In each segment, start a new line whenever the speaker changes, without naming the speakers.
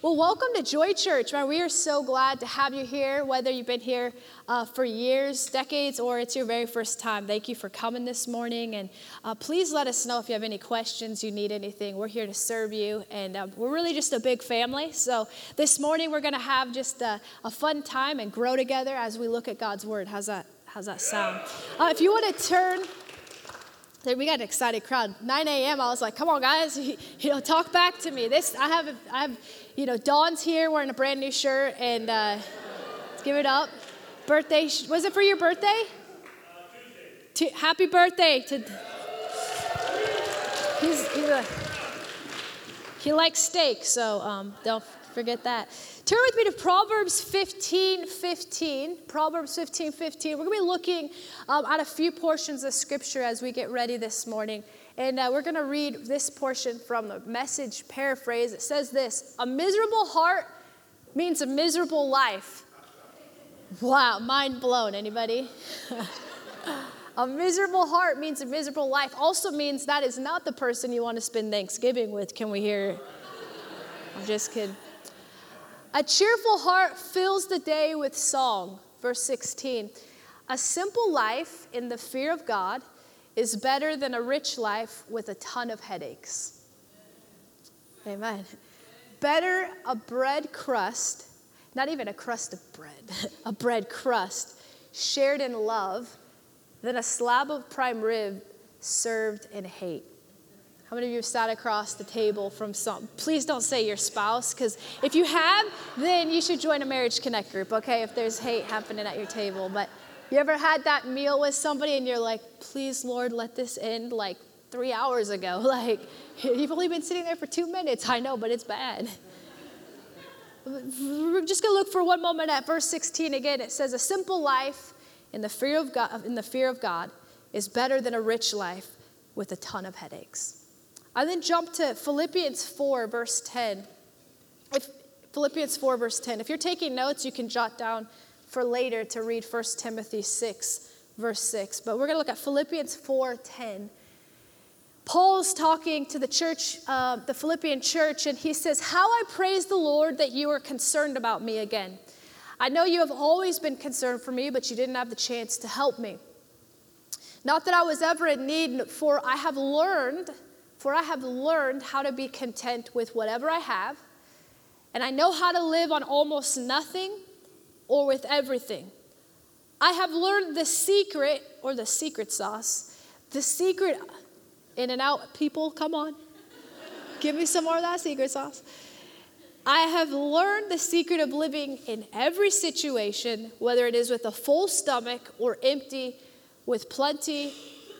Well, welcome to Joy Church. Man, we are so glad to have you here, whether you've been here uh, for years, decades, or it's your very first time. Thank you for coming this morning. And uh, please let us know if you have any questions, you need anything. We're here to serve you. And um, we're really just a big family. So this morning, we're going to have just a, a, fun time and grow together as we look at God's Word. How's that, how's that sound? Uh, if you want to turn, we got an excited crowd. 9 a.m. I was like, "Come on, guys, you know, talk back to me." This I have, I have you know, Dawn's here wearing a brand new shirt, and uh, let's give it up. Birthday, was it for your birthday? Happy birthday to. He's, he's a, he likes steak, so um, don't forget that. Turn with me to Proverbs 15 15. Proverbs 15 15. We're going to be looking um, at a few portions of scripture as we get ready this morning. And uh, we're going to read this portion from the message paraphrase. It says this A miserable heart means a miserable life. Wow, mind blown. Anybody? a miserable heart means a miserable life. Also means that is not the person you want to spend Thanksgiving with. Can we hear? I'm just kidding. A cheerful heart fills the day with song. Verse 16. A simple life in the fear of God is better than a rich life with a ton of headaches. Amen. Better a bread crust, not even a crust of bread, a bread crust shared in love than a slab of prime rib served in hate. How many of you have sat across the table from some? Please don't say your spouse, because if you have, then you should join a marriage connect group, okay, if there's hate happening at your table. But you ever had that meal with somebody and you're like, please, Lord, let this end like three hours ago? Like, you've only been sitting there for two minutes. I know, but it's bad. We're just to look for one moment at verse 16 again. It says, A simple life in the fear of God, in the fear of God is better than a rich life with a ton of headaches. I then jump to Philippians 4, verse 10. If, Philippians 4, verse 10. If you're taking notes, you can jot down for later to read 1 Timothy 6, verse 6. But we're going to look at Philippians 4 10. Paul's talking to the church, uh, the Philippian church, and he says, How I praise the Lord that you are concerned about me again. I know you have always been concerned for me, but you didn't have the chance to help me. Not that I was ever in need, for I have learned, for I have learned how to be content with whatever I have, and I know how to live on almost nothing or with everything. I have learned the secret or the secret sauce, the secret in and out. People, come on. Give me some more of that secret sauce. I have learned the secret of living in every situation, whether it is with a full stomach or empty, with plenty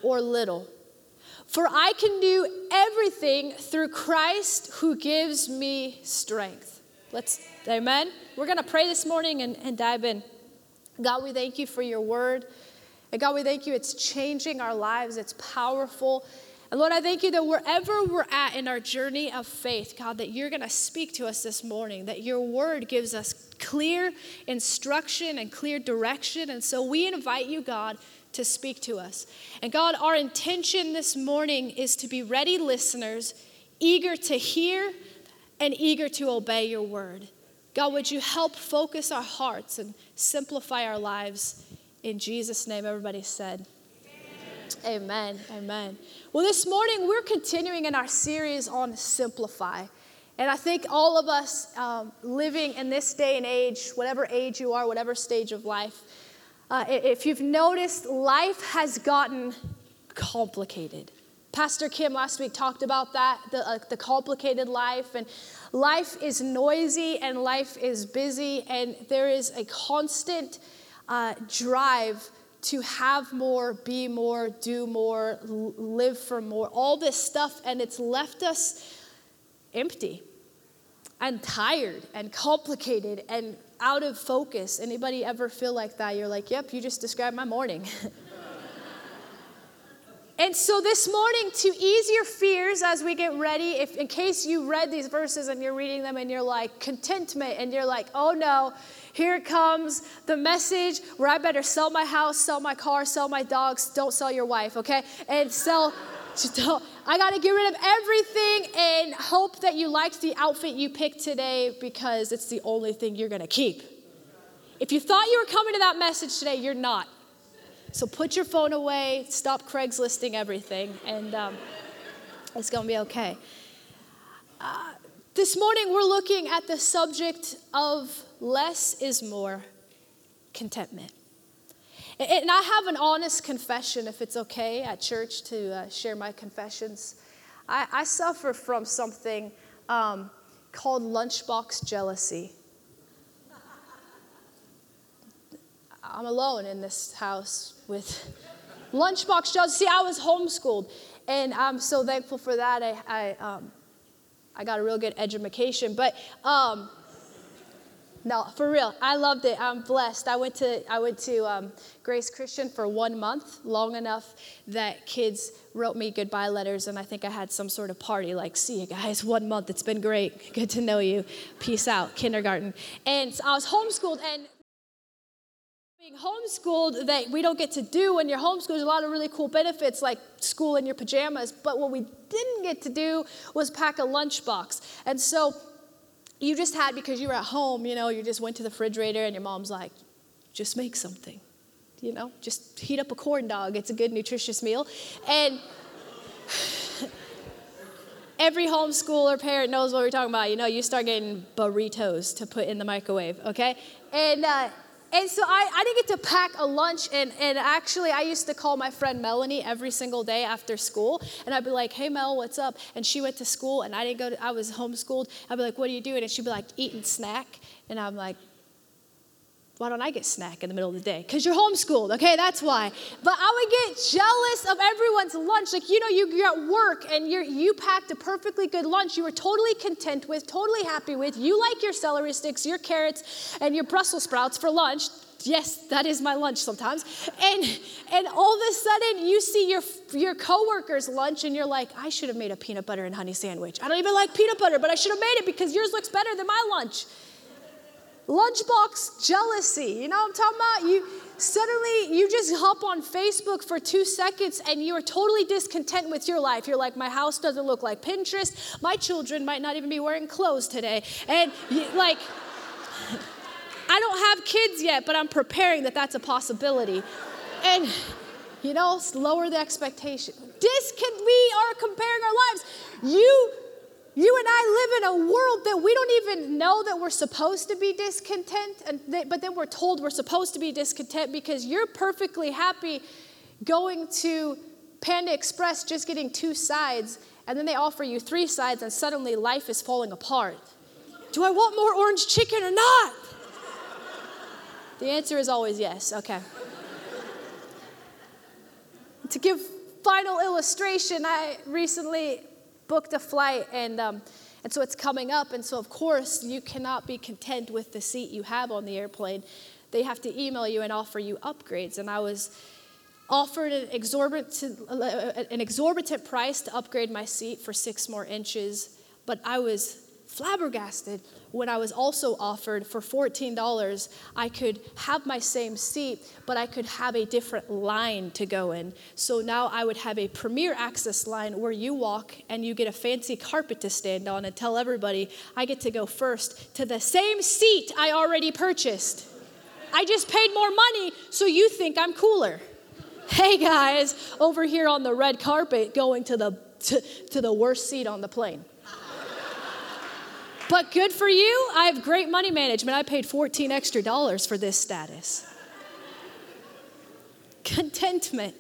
or little. For I can do everything through Christ who gives me strength. Let's, amen. We're going to pray this morning and, and dive in. God, we thank you for your word. And God, we thank you. It's changing our lives, it's powerful. And Lord, I thank you that wherever we're at in our journey of faith, God, that you're going to speak to us this morning, that your word gives us clear instruction and clear direction. And so we invite you, God, to speak to us. And God, our intention this morning is to be ready listeners, eager to hear and eager to obey your word. God, would you help focus our hearts and simplify our lives? In Jesus' name, everybody said, Amen. Amen. Amen. Well, this morning we're continuing in our series on Simplify. And I think all of us um, living in this day and age, whatever age you are, whatever stage of life, uh, if you've noticed, life has gotten complicated. Pastor Kim last week talked about that, the, uh, the complicated life. And life is noisy and life is busy, and there is a constant uh, drive to have more, be more, do more, live for more, all this stuff, and it's left us empty and tired and complicated and out of focus. Anybody ever feel like that? You're like, yep, you just described my morning. And so this morning, to ease your fears as we get ready, if in case you read these verses and you're reading them and you're like, contentment, and you're like, oh no, here comes the message where I better sell my house, sell my car, sell my dogs, don't sell your wife, okay? And sell, I got to get rid of everything and hope that you liked the outfit you picked today because it's the only thing you're going to keep. If you thought you were coming to that message today, you're not. So put your phone away, stop Craigslisting everything, and um, it's going to be okay. Uh, this morning, we're looking at the subject of less is more contentment. And I have an honest confession, if it's okay at church to uh, share my confessions. I, I suffer from something um, called lunchbox jealousy. I'm alone in this house with lunchbox jealousy. See, I was homeschooled, and I'm so thankful for that. I, I, um, I got a real good education, but um, no, for real, I loved it. I'm blessed. I went to I went to um, Grace Christian for one month, long enough that kids wrote me goodbye letters, and I think I had some sort of party like, "See you guys, one month. It's been great. Good to know you. Peace out." Kindergarten, and so I was homeschooled and. Being homeschooled, that we don't get to do when you're homeschooled, there's a lot of really cool benefits like school in your pajamas. But what we didn't get to do was pack a lunchbox. And so you just had because you were at home, you know, you just went to the refrigerator and your mom's like, just make something, you know, just heat up a corn dog. It's a good, nutritious meal. And every homeschooler parent knows what we're talking about. You know, you start getting burritos to put in the microwave, okay? And, uh, and so I, I didn't get to pack a lunch, and, and actually, I used to call my friend Melanie every single day after school, and I'd be like, "Hey Mel, what's up?" And she went to school, and I didn't go. To, I was homeschooled. I'd be like, "What are you doing?" And she'd be like, "Eating snack," and I'm like, why don't I get snack in the middle of the day? Because you're homeschooled, okay? That's why. But I would get jealous of everyone's lunch. Like, you know, you, you're at work and you're, you packed a perfectly good lunch you were totally content with, totally happy with. You like your celery sticks, your carrots, and your Brussels sprouts for lunch. Yes, that is my lunch sometimes. And and all of a sudden you see your your coworker's lunch and you're like, I should have made a peanut butter and honey sandwich. I don't even like peanut butter, but I should have made it because yours looks better than my lunch lunchbox jealousy. You know what I'm talking about? You suddenly you just hop on Facebook for two seconds and you are totally discontent with your life. You're like, my house doesn't look like Pinterest. My children might not even be wearing clothes today. And you, like, I don't have kids yet, but I'm preparing that that's a possibility. And you know, lower the expectation. This can we are comparing our lives. You you and I live in a world that we don't even know that we're supposed to be discontent, and but then we're told we're supposed to be discontent because you're perfectly happy going to Panda Express just getting two sides, and then they offer you three sides, and suddenly life is falling apart. Do I want more orange chicken or not? The answer is always yes. Okay. to give final illustration, I recently booked a flight and um, and so it's coming up. And so of course you cannot be content with the seat you have on the airplane. They have to email you and offer you upgrades. And i was offered an exorbitant, an exorbitant price to upgrade my seat for six more inches but i was flabbergasted when I was also offered for $14, I could have my same seat, but I could have a different line to go in. So now I would have a premier access line where you walk and you get a fancy carpet to stand on and tell everybody I get to go first to the same seat I already purchased. I just paid more money, so you think I'm cooler. Hey guys, over here on the red carpet going to the to, to the worst seat on the plane. But good for you. I have great money management. I paid 14 extra dollars for this status. Contentment.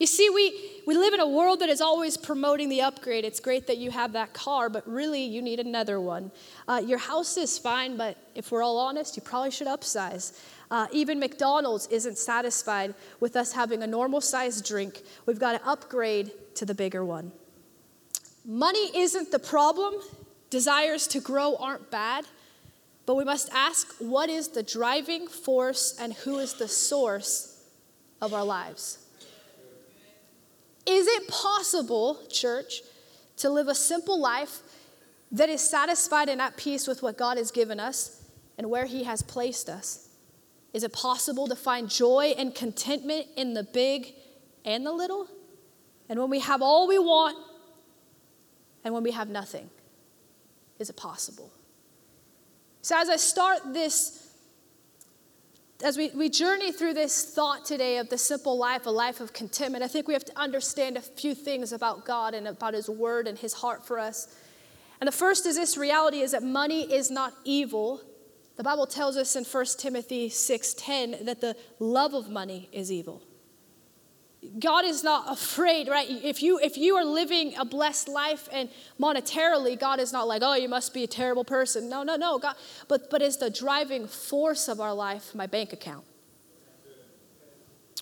You see, we, we live in a world that is always promoting the upgrade. It's great that you have that car, but really you need another one. Uh, your house is fine, but if we're all honest, you probably should upsize. Uh, even McDonald's isn't satisfied with us having a normal sized drink. We've got to upgrade to the bigger one. Money isn't the problem, Desires to grow aren't bad, but we must ask what is the driving force and who is the source of our lives? Is it possible, church, to live a simple life that is satisfied and at peace with what God has given us and where He has placed us? Is it possible to find joy and contentment in the big and the little? And when we have all we want And when we have nothing, is it possible? So, as I start this, as we, we journey through this thought today of the simple life, a life of contentment, I think we have to understand a few things about God and about His Word and His heart for us. And the first is this reality is that money is not evil. The Bible tells us in 1 Timothy 6:10 that the love of money is evil. God is not afraid, right? If you if you are living a blessed life and monetarily, God is not like, oh, you must be a terrible person. No, no, no. God, but but is the driving force of our life my bank account,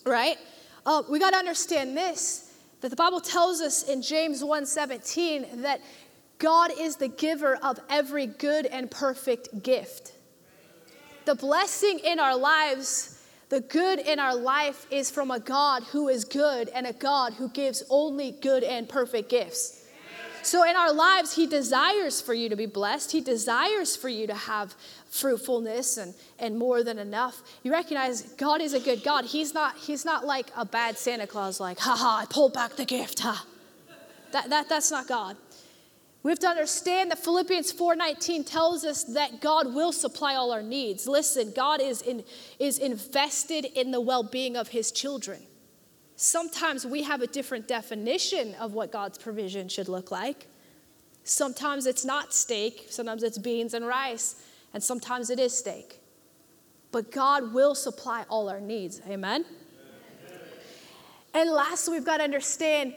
right? Uh, we got to understand this that the Bible tells us in James 1:17 that God is the giver of every good and perfect gift. The blessing in our lives the good in our life is from a God who is good and a God who gives only good and perfect gifts. So, in our lives, He desires for you to be blessed. He desires for you to have fruitfulness and, and more than enough. You recognize God is a good God. He's not, he's not like a bad Santa Claus, like, ha ha, I pulled back the gift, ha. That, that, that's not God. We have to understand that Philippians 4:19 tells us that God will supply all our needs. Listen, God is, in, is invested in the well-being of his children. Sometimes we have a different definition of what God's provision should look like. Sometimes it's not steak, sometimes it's beans and rice, and sometimes it is steak. But God will supply all our needs. Amen. Amen. And lastly, we've got to understand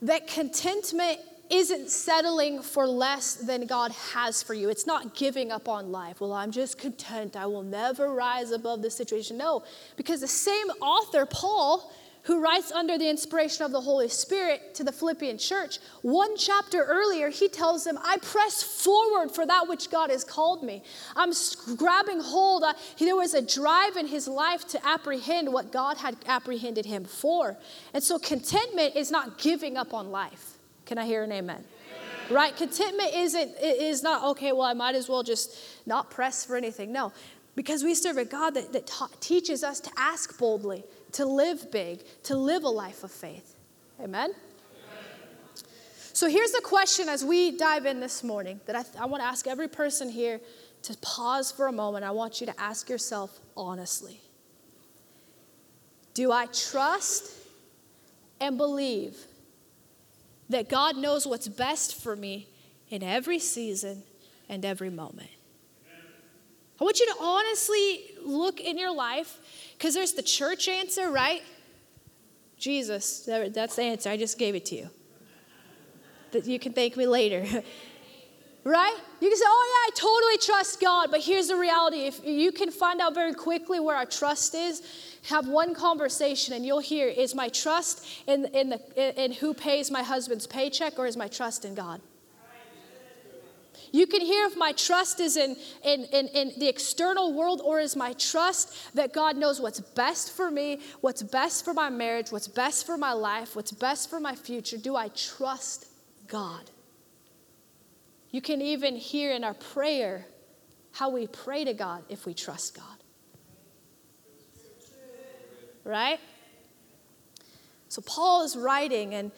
that contentment isn't settling for less than God has for you. It's not giving up on life. Well, I'm just content. I will never rise above this situation. No, because the same author, Paul, who writes under the inspiration of the Holy Spirit to the Philippian church, one chapter earlier, he tells them, I press forward for that which God has called me. I'm grabbing hold. Uh, there was a drive in his life to apprehend what God had apprehended him for. And so contentment is not giving up on life. Can I hear an amen? amen? Right? Contentment isn't is not okay. Well, I might as well just not press for anything. No, because we serve a God that, that ta- teaches us to ask boldly, to live big, to live a life of faith. Amen. amen. So here's the question as we dive in this morning that I, I want to ask every person here to pause for a moment. I want you to ask yourself honestly Do I trust and believe that God knows what's best for me in every season and every moment. I want you to honestly look in your life because there's the church answer, right? Jesus, that's the answer. I just gave it to you. That you can thank me later. right? You can say, oh, yeah, I totally trust God. But here's the reality if you can find out very quickly where our trust is, have one conversation and you'll hear is my trust in, in, the, in who pays my husband's paycheck or is my trust in God? You can hear if my trust is in, in, in, in, the external world or is my trust that God knows what's best for me, what's best for my marriage, what's best for my life, what's best for my future. Do I trust God? You can even hear in our prayer how we pray to God if we trust God right? So Paul is writing and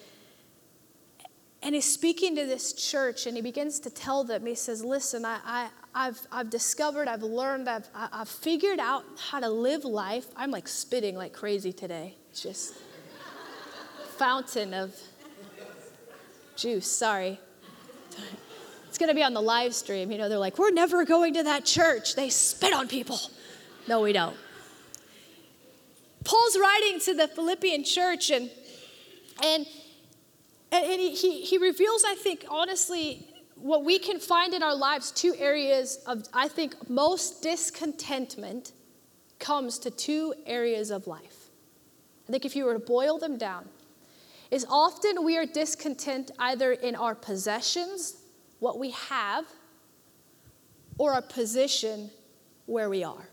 and he's speaking to this church and he begins to tell them, he says, Listen, I, I, I've, I've discovered, I've learned, I've, I've figured out how to live life. I'm like spitting like crazy today. It's just fountain of juice, sorry. It's going to be on the live stream. You know, they're like, we're never going to that church. They spit on people. No, we don't. Paul's writing to the Philippian church and and and he, he reveals, I think, honestly, what we can find in our lives two areas of, I think, most discontentment comes to two areas of life. I think if you were to boil them down, is often we are discontent either in our possessions, what we have, or our position where we are.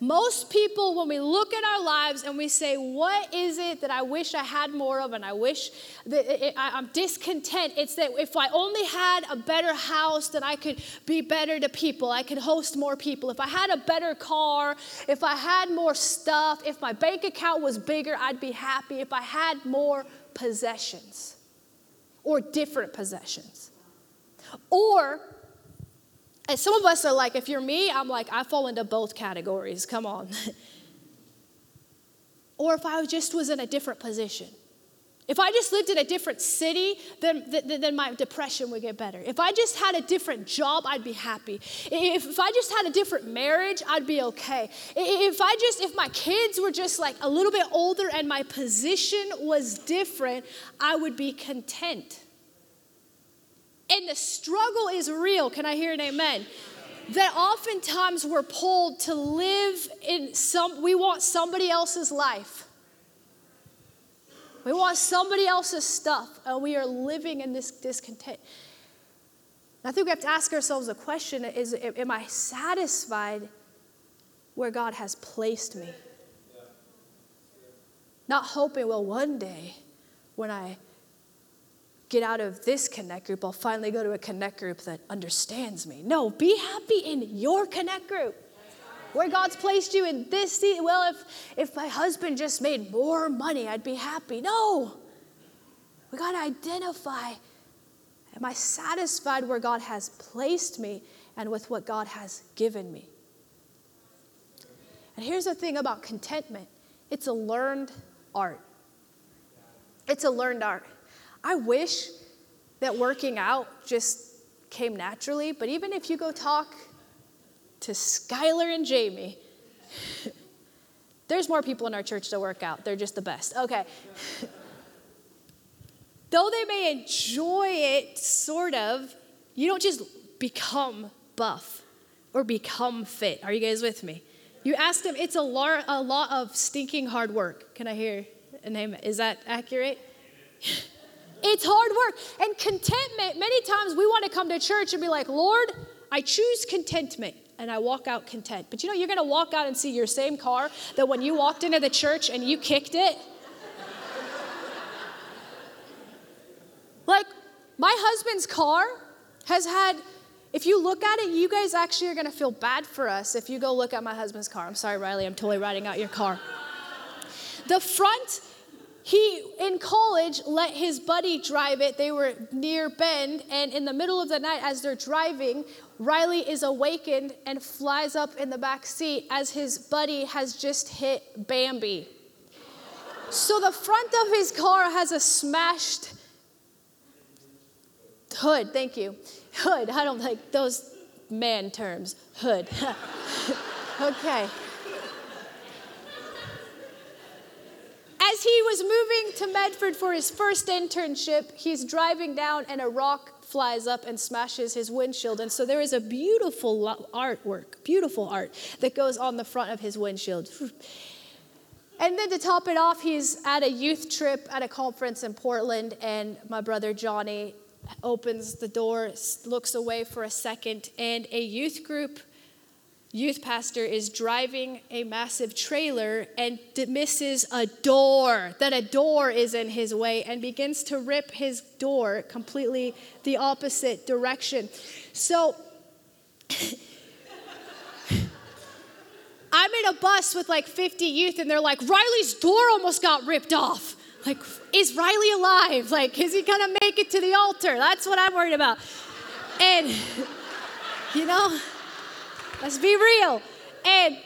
Most people, when we look at our lives and we say, What is it that I wish I had more of, and I wish that I'm discontent, it's that if I only had a better house, that I could be better to people, I could host more people. If I had a better car, if I had more stuff, if my bank account was bigger, I'd be happy. If I had more possessions. Or different possessions. Or, and some of us are like, if you're me, I'm like, I fall into both categories. Come on. or if I just was in a different position. If I just lived in a different city, then, then, then, my depression would get better. If I just had a different job, I'd be happy. If, if I just had a different marriage, I'd be okay. If I just, if my kids were just like a little bit older and my position was different, I would be content. And the struggle is real. Can I hear an amen? That oftentimes we're pulled to live in some, we want somebody else's life. We want somebody else's stuff, and we are living in this discontent. I think we have to ask ourselves a question is am I satisfied where God has placed me? Not hoping, well, one day when I get out of this connect group, I'll finally go to a connect group that understands me. No, be happy in your connect group. Where God's placed you in this season. Well, if, if my husband just made more money, I'd be happy. No. We got to identify am I satisfied where God has placed me and with what God has given me? And here's the thing about contentment it's a learned art. It's a learned art. I wish that working out just came naturally, but even if you go talk to Skylar and Jamie, there's more people in our church to work out. They're just the best. Okay. Though they may enjoy it, sort of, you don't just become buff or become fit. Are you guys with me? You ask them, it's a, lar- a lot of stinking hard work. Can I hear a name? Is that accurate? It's hard work. And contentment, many times we want to come to church and be like, Lord, I choose contentment and I walk out content. But you know, you're going to walk out and see your same car that when you walked into the church and you kicked it. like, my husband's car has had, if you look at it, you guys actually are going to feel bad for us if you go look at my husband's car. I'm sorry, Riley, I'm totally riding out your car. The front he in college let his buddy drive it they were near bend and in the middle of the night as they're driving riley is awakened and flies up in the back seat as his buddy has just hit bambi. So the front of his car has a smashed hood. Thank you. Hood. I don't like those man terms. Hood. Okay. As he was moving to Medford for his first internship, he's driving down and a rock flies up and smashes his windshield. And so there is a beautiful artwork, beautiful art that goes on the front of his windshield. And then to top it off, he's at a youth trip at a conference in Portland, and my brother Johnny opens the door, looks away for a second, and a youth group youth pastor is driving a massive trailer and misses a door, that a door is in his way, and begins to rip his door completely the opposite direction. So, I'm in a bus with like 50 youth, and they're like, Riley's door almost got ripped off. Like, is Riley alive? Like, is he gonna make it to the altar? That's what I'm worried about. And, you know, Let's be real. And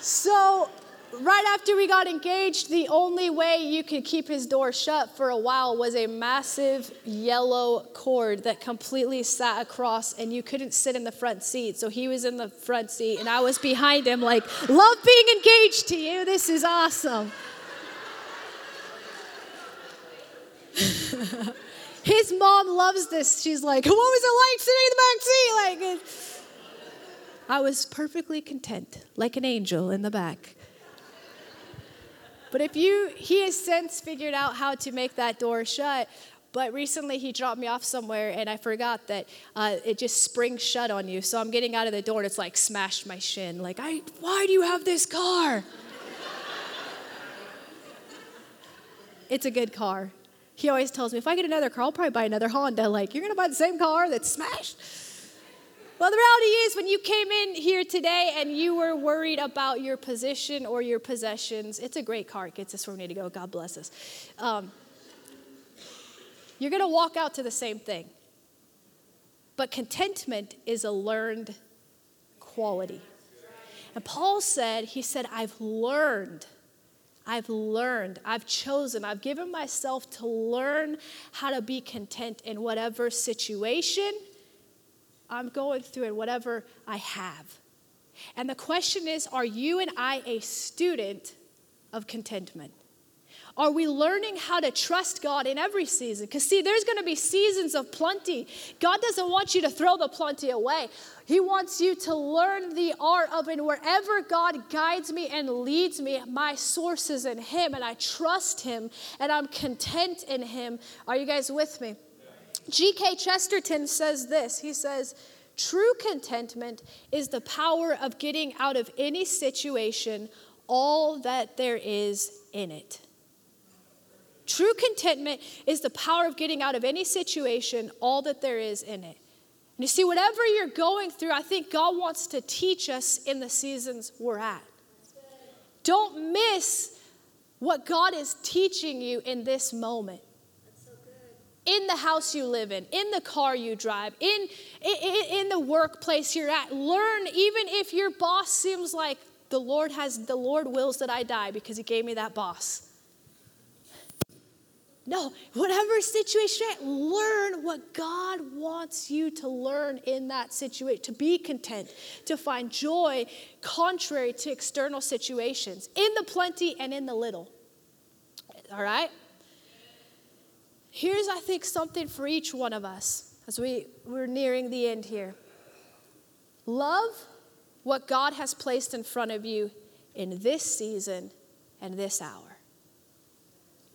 so, right after we got engaged, the only way you could keep his door shut for a while was a massive yellow cord that completely sat across, and you couldn't sit in the front seat. So he was in the front seat, and I was behind him, like, love being engaged to you. This is awesome. His mom loves this. She's like, What was it like sitting in the back seat? Like, I was perfectly content, like an angel in the back. But if you, he has since figured out how to make that door shut. But recently he dropped me off somewhere and I forgot that uh, it just springs shut on you. So I'm getting out of the door and it's like smashed my shin. Like, I, why do you have this car? it's a good car. He always tells me, if I get another car, I'll probably buy another Honda. Like, you're gonna buy the same car that's smashed? Well, the reality is, when you came in here today and you were worried about your position or your possessions, it's a great car. It gets us where we need to go. God bless us. Um, you're going to walk out to the same thing. But contentment is a learned quality. And Paul said, he said, I've learned. I've learned, I've chosen, I've given myself to learn how to be content in whatever situation I'm going through and whatever I have. And the question is are you and I a student of contentment? Are we learning how to trust God in every season? Because, see, there's going to be seasons of plenty. God doesn't want you to throw the plenty away. He wants you to learn the art of and Wherever God guides me and leads me, my source is in Him, and I trust Him, and I'm content in Him. Are you guys with me? G.K. Chesterton says this He says, True contentment is the power of getting out of any situation all that there is in it. True contentment is the power of getting out of any situation all that there is in it. And you see, whatever you're going through, I think God wants to teach us in the seasons we're at. Don't miss what God is teaching you in this moment. In the house you live in, in the car you drive, in, in, in the workplace you're at. Learn, even if your boss seems like the Lord has, the Lord wills that I die because he gave me that boss. No, whatever situation, learn what God wants you to learn in that situation, to be content, to find joy contrary to external situations, in the plenty and in the little. All right? Here's, I think, something for each one of us as we, we're nearing the end here. Love what God has placed in front of you in this season and this hour.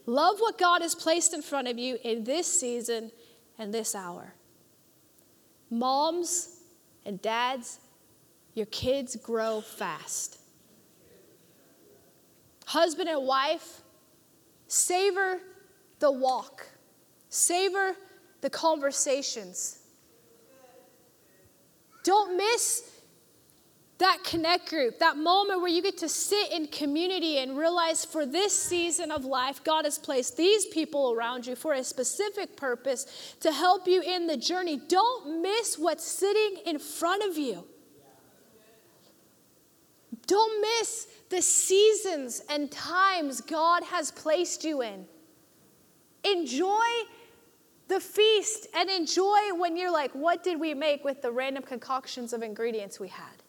Love what God has placed in front of you in this season and this hour. Moms and dads, your kids grow fast. Husband and wife, savor the walk, savor the conversations. Don't miss that connect group, that moment where you get to sit in community and realize for this season of life, God has placed these people around you for a specific purpose to help you in the journey. Don't miss what's sitting in front of you. Don't miss the seasons and times God has placed you in. Enjoy the feast and enjoy when you're like, what did we make with the random concoctions of ingredients we had?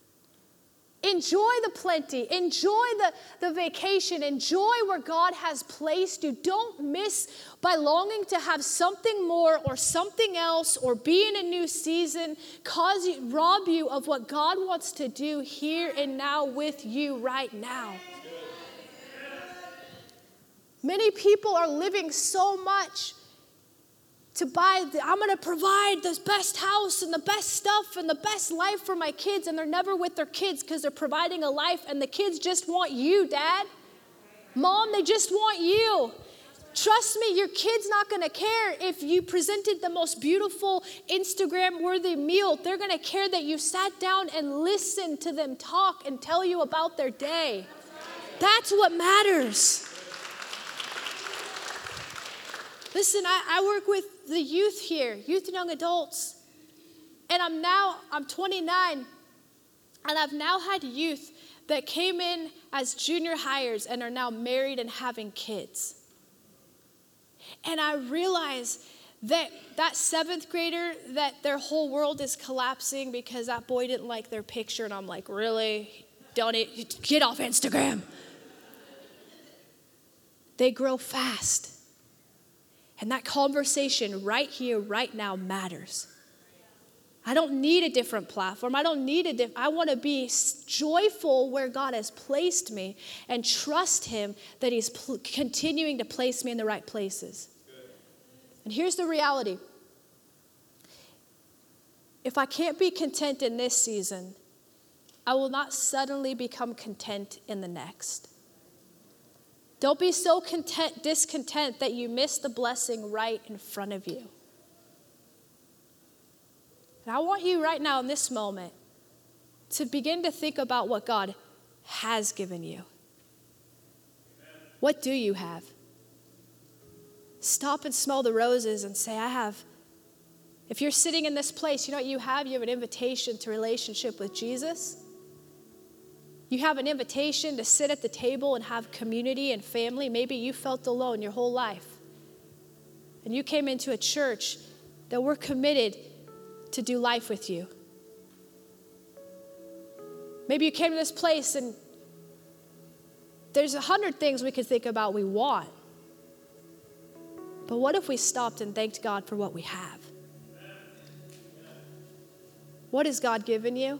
Enjoy the plenty. Enjoy the, the vacation. Enjoy where God has placed you. Don't miss by longing to have something more or something else or be in a new season, cause you, rob you of what God wants to do here and now with you right now. Many people are living so much to buy, the, I'm gonna provide the best house and the best stuff and the best life for my kids, and they're never with their kids because they're providing a life, and the kids just want you, dad. Mom, they just want you. Trust me, your kid's not gonna care if you presented the most beautiful Instagram worthy meal. They're gonna care that you sat down and listened to them talk and tell you about their day. That's what matters. Listen, I, I work with the youth here, youth and young adults. And I'm now, I'm 29, and I've now had youth that came in as junior hires and are now married and having kids. And I realize that that seventh grader, that their whole world is collapsing because that boy didn't like their picture. And I'm like, really? Don't it? Get off Instagram. They grow fast. And that conversation right here, right now matters. I don't need a different platform. I don't need a diff- I want to be joyful where God has placed me and trust him that he's pl- continuing to place me in the right places. And here's the reality. If I can't be content in this season, I will not suddenly become content in the next. Don't be so content, discontent that you miss the blessing right in front of you. And I want you right now in this moment to begin to think about what God has given you. What do you have? stop and smell the roses and say, I have. If you're sitting in this place, you know what you have? You have an invitation to relationship with Jesus. You have an invitation to sit at the table and have community and family. Maybe you felt alone your whole life. And you came into a church that we're committed to do life with you. Maybe you came to this place and there's a hundred things we could think about we want. But what if we stopped and thanked God for what we have? What has God given you?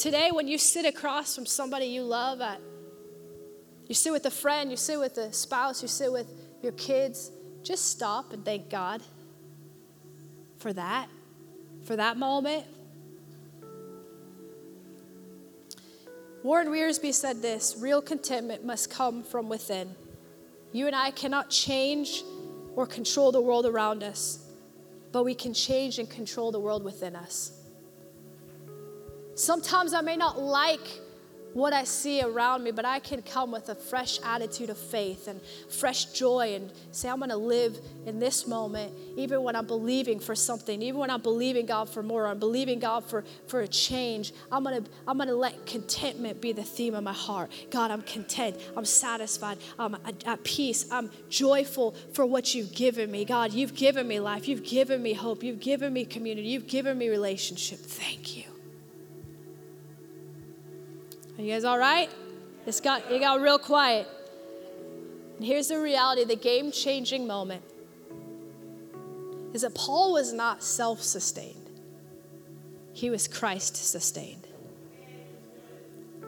Today, when you sit across from somebody you love, at, you sit with a friend, you sit with a spouse, you sit with your kids, just stop and thank God for that, for that moment. Warren Wiersbe said this real contentment must come from within. You and I cannot change or control the world around us, but we can change and control the world within us. Sometimes I may not like what I see around me, but I can come with a fresh attitude of faith and fresh joy and say, I'm going to live in this moment, even when I'm believing for something, even when I'm believing God for more, I'm believing God for, for a change. I'm going to I'm to let contentment be the theme of my heart. God, I'm content. I'm satisfied. I'm at, at peace. I'm joyful for what you've given me. God, you've given me life. You've given me hope. You've given me community. You've given me relationship. Thank you. Are you guys all right? It's got, it got real quiet. And here's the reality the game changing moment is that Paul was not self sustained, he was Christ sustained.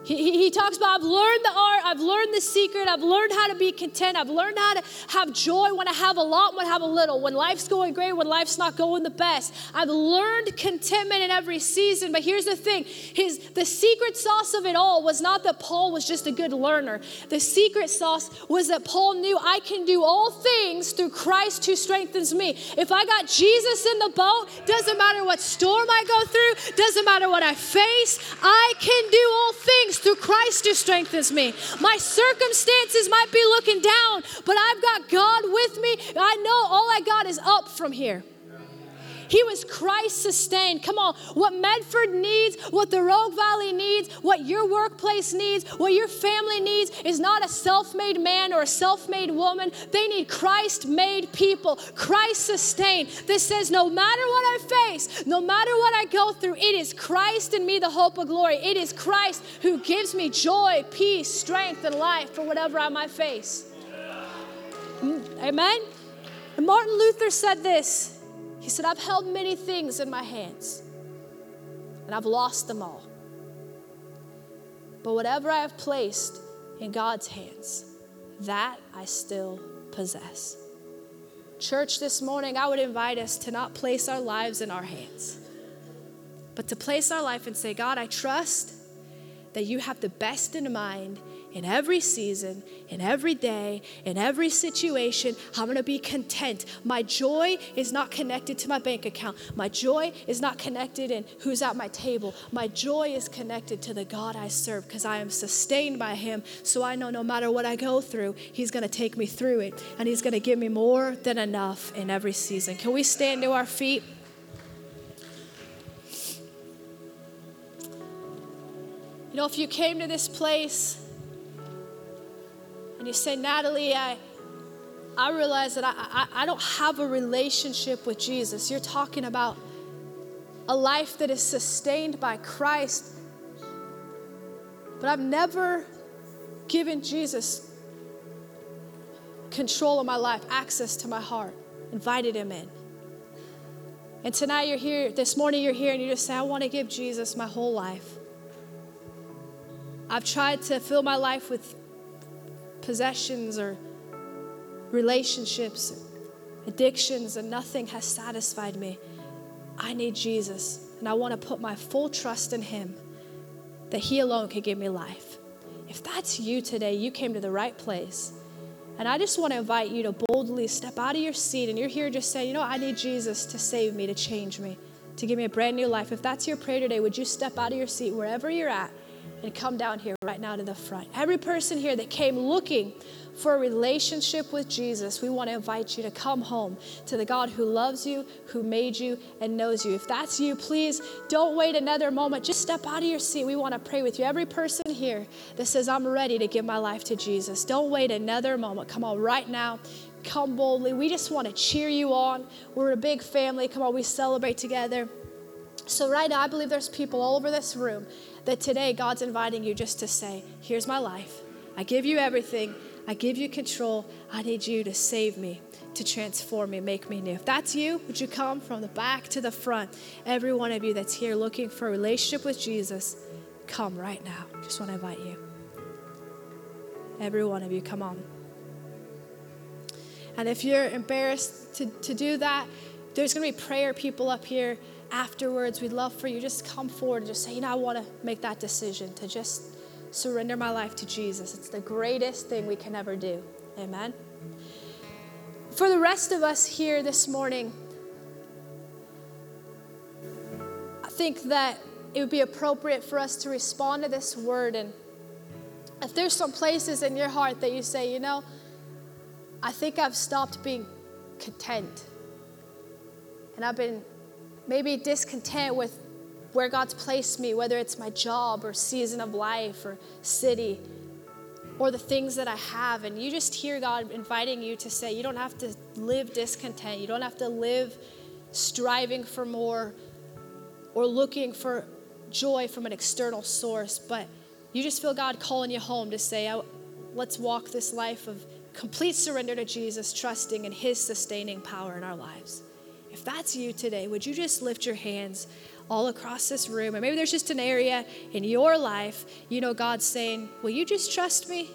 He, he, talks about, I've learned the art, I've learned the secret, I've learned how to be content, I've learned how to have joy when I have a lot, when I have a little, when life's going great, when life's not going the best. I've learned contentment in every season. But here's the thing his, the secret sauce of it all was not that Paul was just a good learner. The secret sauce was that Paul knew I can do all things through Christ who strengthens me. If I got Jesus in the boat, doesn't matter what storm I go through, doesn't matter what I face, I can do all things through Christ who strengthens me. My circumstances might be looking down, but I've got God with me. I know all I got is up from here. He was Christ sustained. Come on, what Medford needs, what the Rogue Valley needs, what your workplace needs, what your family needs is not a self made man or a self made woman. They need Christ made people, Christ sustained. This says, no matter what I face, no matter what I go through, it is Christ in me, the hope of glory. It is Christ who gives me joy, peace, strength, and life for whatever I might face. Mm, amen? And Martin Luther said this he said, I've held many things in my hands, and I've lost them all. But whatever I have placed in God's hands, that I still possess. Church, this morning, I would invite us to not place our lives in our hands, but to place our life and say, God, I trust that you have the best in mind in every season, in every day, in every situation. I'm to be content. My joy is not connected to my bank account. My joy is not connected in who's at my table. My joy is connected to the God I serve because I am sustained by Him. So I know no matter what I go through, He's to take me through it and He's to give me more than enough in every season. Can we stand to our feet? You know, if you came to this place and you say, Natalie, I, I realize that I, I, I don't have a relationship with Jesus. You're talking about a life that is sustained by Christ. But I've never given Jesus control of my life, access to my heart, invited him in. And tonight you're here, this morning you're here, and you just say, I want to give Jesus my whole life. I've tried to fill my life with possessions or relationships, addictions, and nothing has satisfied me. I need Jesus, and I want to put my full trust in Him that He alone can give me life. If that's you today, you came to the right place. And I just want to invite you to boldly step out of your seat and you're here just saying, you know, I need Jesus to save me, to change me, to give me a brand new life. If that's your prayer today, would you step out of your seat wherever you're at and come down here right now to the front. Every person here that came looking for a relationship with Jesus, we want to invite you to come home to the God who loves you, who made you, and knows you. If that's you, please don't wait another moment. Just step out of your seat. We want to pray with you. Every person here that says, I'm ready to give my life to Jesus, don't wait another moment. Come on, right now. Come boldly. We just want to cheer you on. We're a big family. Come on, we celebrate together. So, right now, I believe there's people all over this room that today God's inviting you just to say, Here's my life. I give you everything. I give you control. I need you to save me, to transform me, make me new. If that's you, would you come from the back to the front? Every one of you that's here looking for a relationship with Jesus, come right now. Just want to invite you. Every one of you, come on. And if you're embarrassed to, to do that, there's going to be prayer people up here afterwards. We'd love for you just come forward and just say, you know, I want to make that decision to just surrender my life to Jesus. It's the greatest thing we can ever do. Amen. For the rest of us here this morning, I think that it would be appropriate for us to respond to this word. And if there's some places in your heart that you say, you know, I think I've stopped being content. And I've been maybe discontent with where God's placed me, whether it's my job or season of life or city or the things that I have. And you just hear God inviting you to say, you don't have to live discontent. You don't have to live striving for more or looking for joy from an external source, but you just feel God calling you home to say, let's walk this life of complete surrender to Jesus, trusting in His sustaining power in our lives. If that's you today, would you just lift your hands all across this room? And maybe there's just an area in your life, you know, God's saying, Will you just trust me?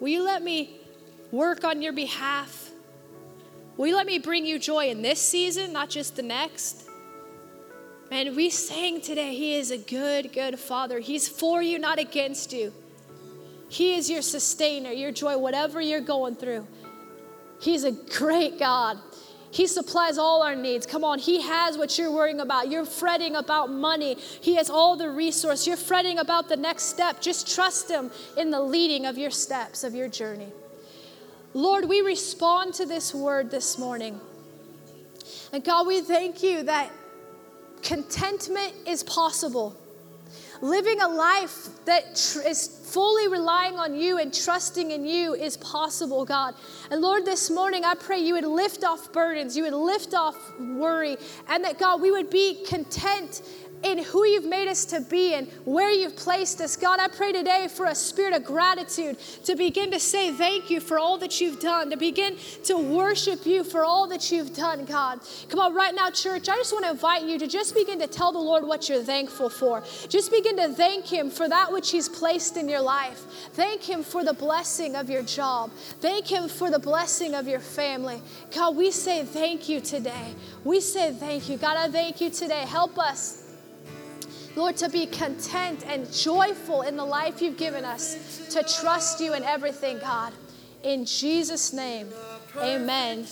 Will you let me work on your behalf? Will you let me bring you joy in this season, not just the next? Man, we sang today, He is a good, good Father. He's for you, not against you. He is your sustainer, your joy, whatever you're going through. He's a great God. He supplies all our needs. Come on, He has what you're worrying about. You're fretting about money. He has all the resource. You're fretting about the next step. Just trust Him in the leading of your steps, of your journey. Lord, we respond to this word this morning. And God, we thank you that contentment is possible. Living a life that tr- is fully relying on you and trusting in you is possible, God. And Lord, this morning I pray you would lift off burdens, you would lift off worry, and that God, we would be content in who you've made us to be and where you've placed us. God, I pray today for a spirit of gratitude to begin to say thank you for all that you've done, to begin to worship you for all that you've done, God. Come on, right now, church, I just want to invite you to just begin to tell the Lord what you're thankful for. Just begin to thank Him for that which He's placed in your life. Thank Him for the blessing of your job. Thank Him for the blessing of your family. God, we say thank you today. We say thank you. God, I thank you today. Help us Lord, to be content and joyful in the life you've given us, to trust you in everything, God. In Jesus' name, amen.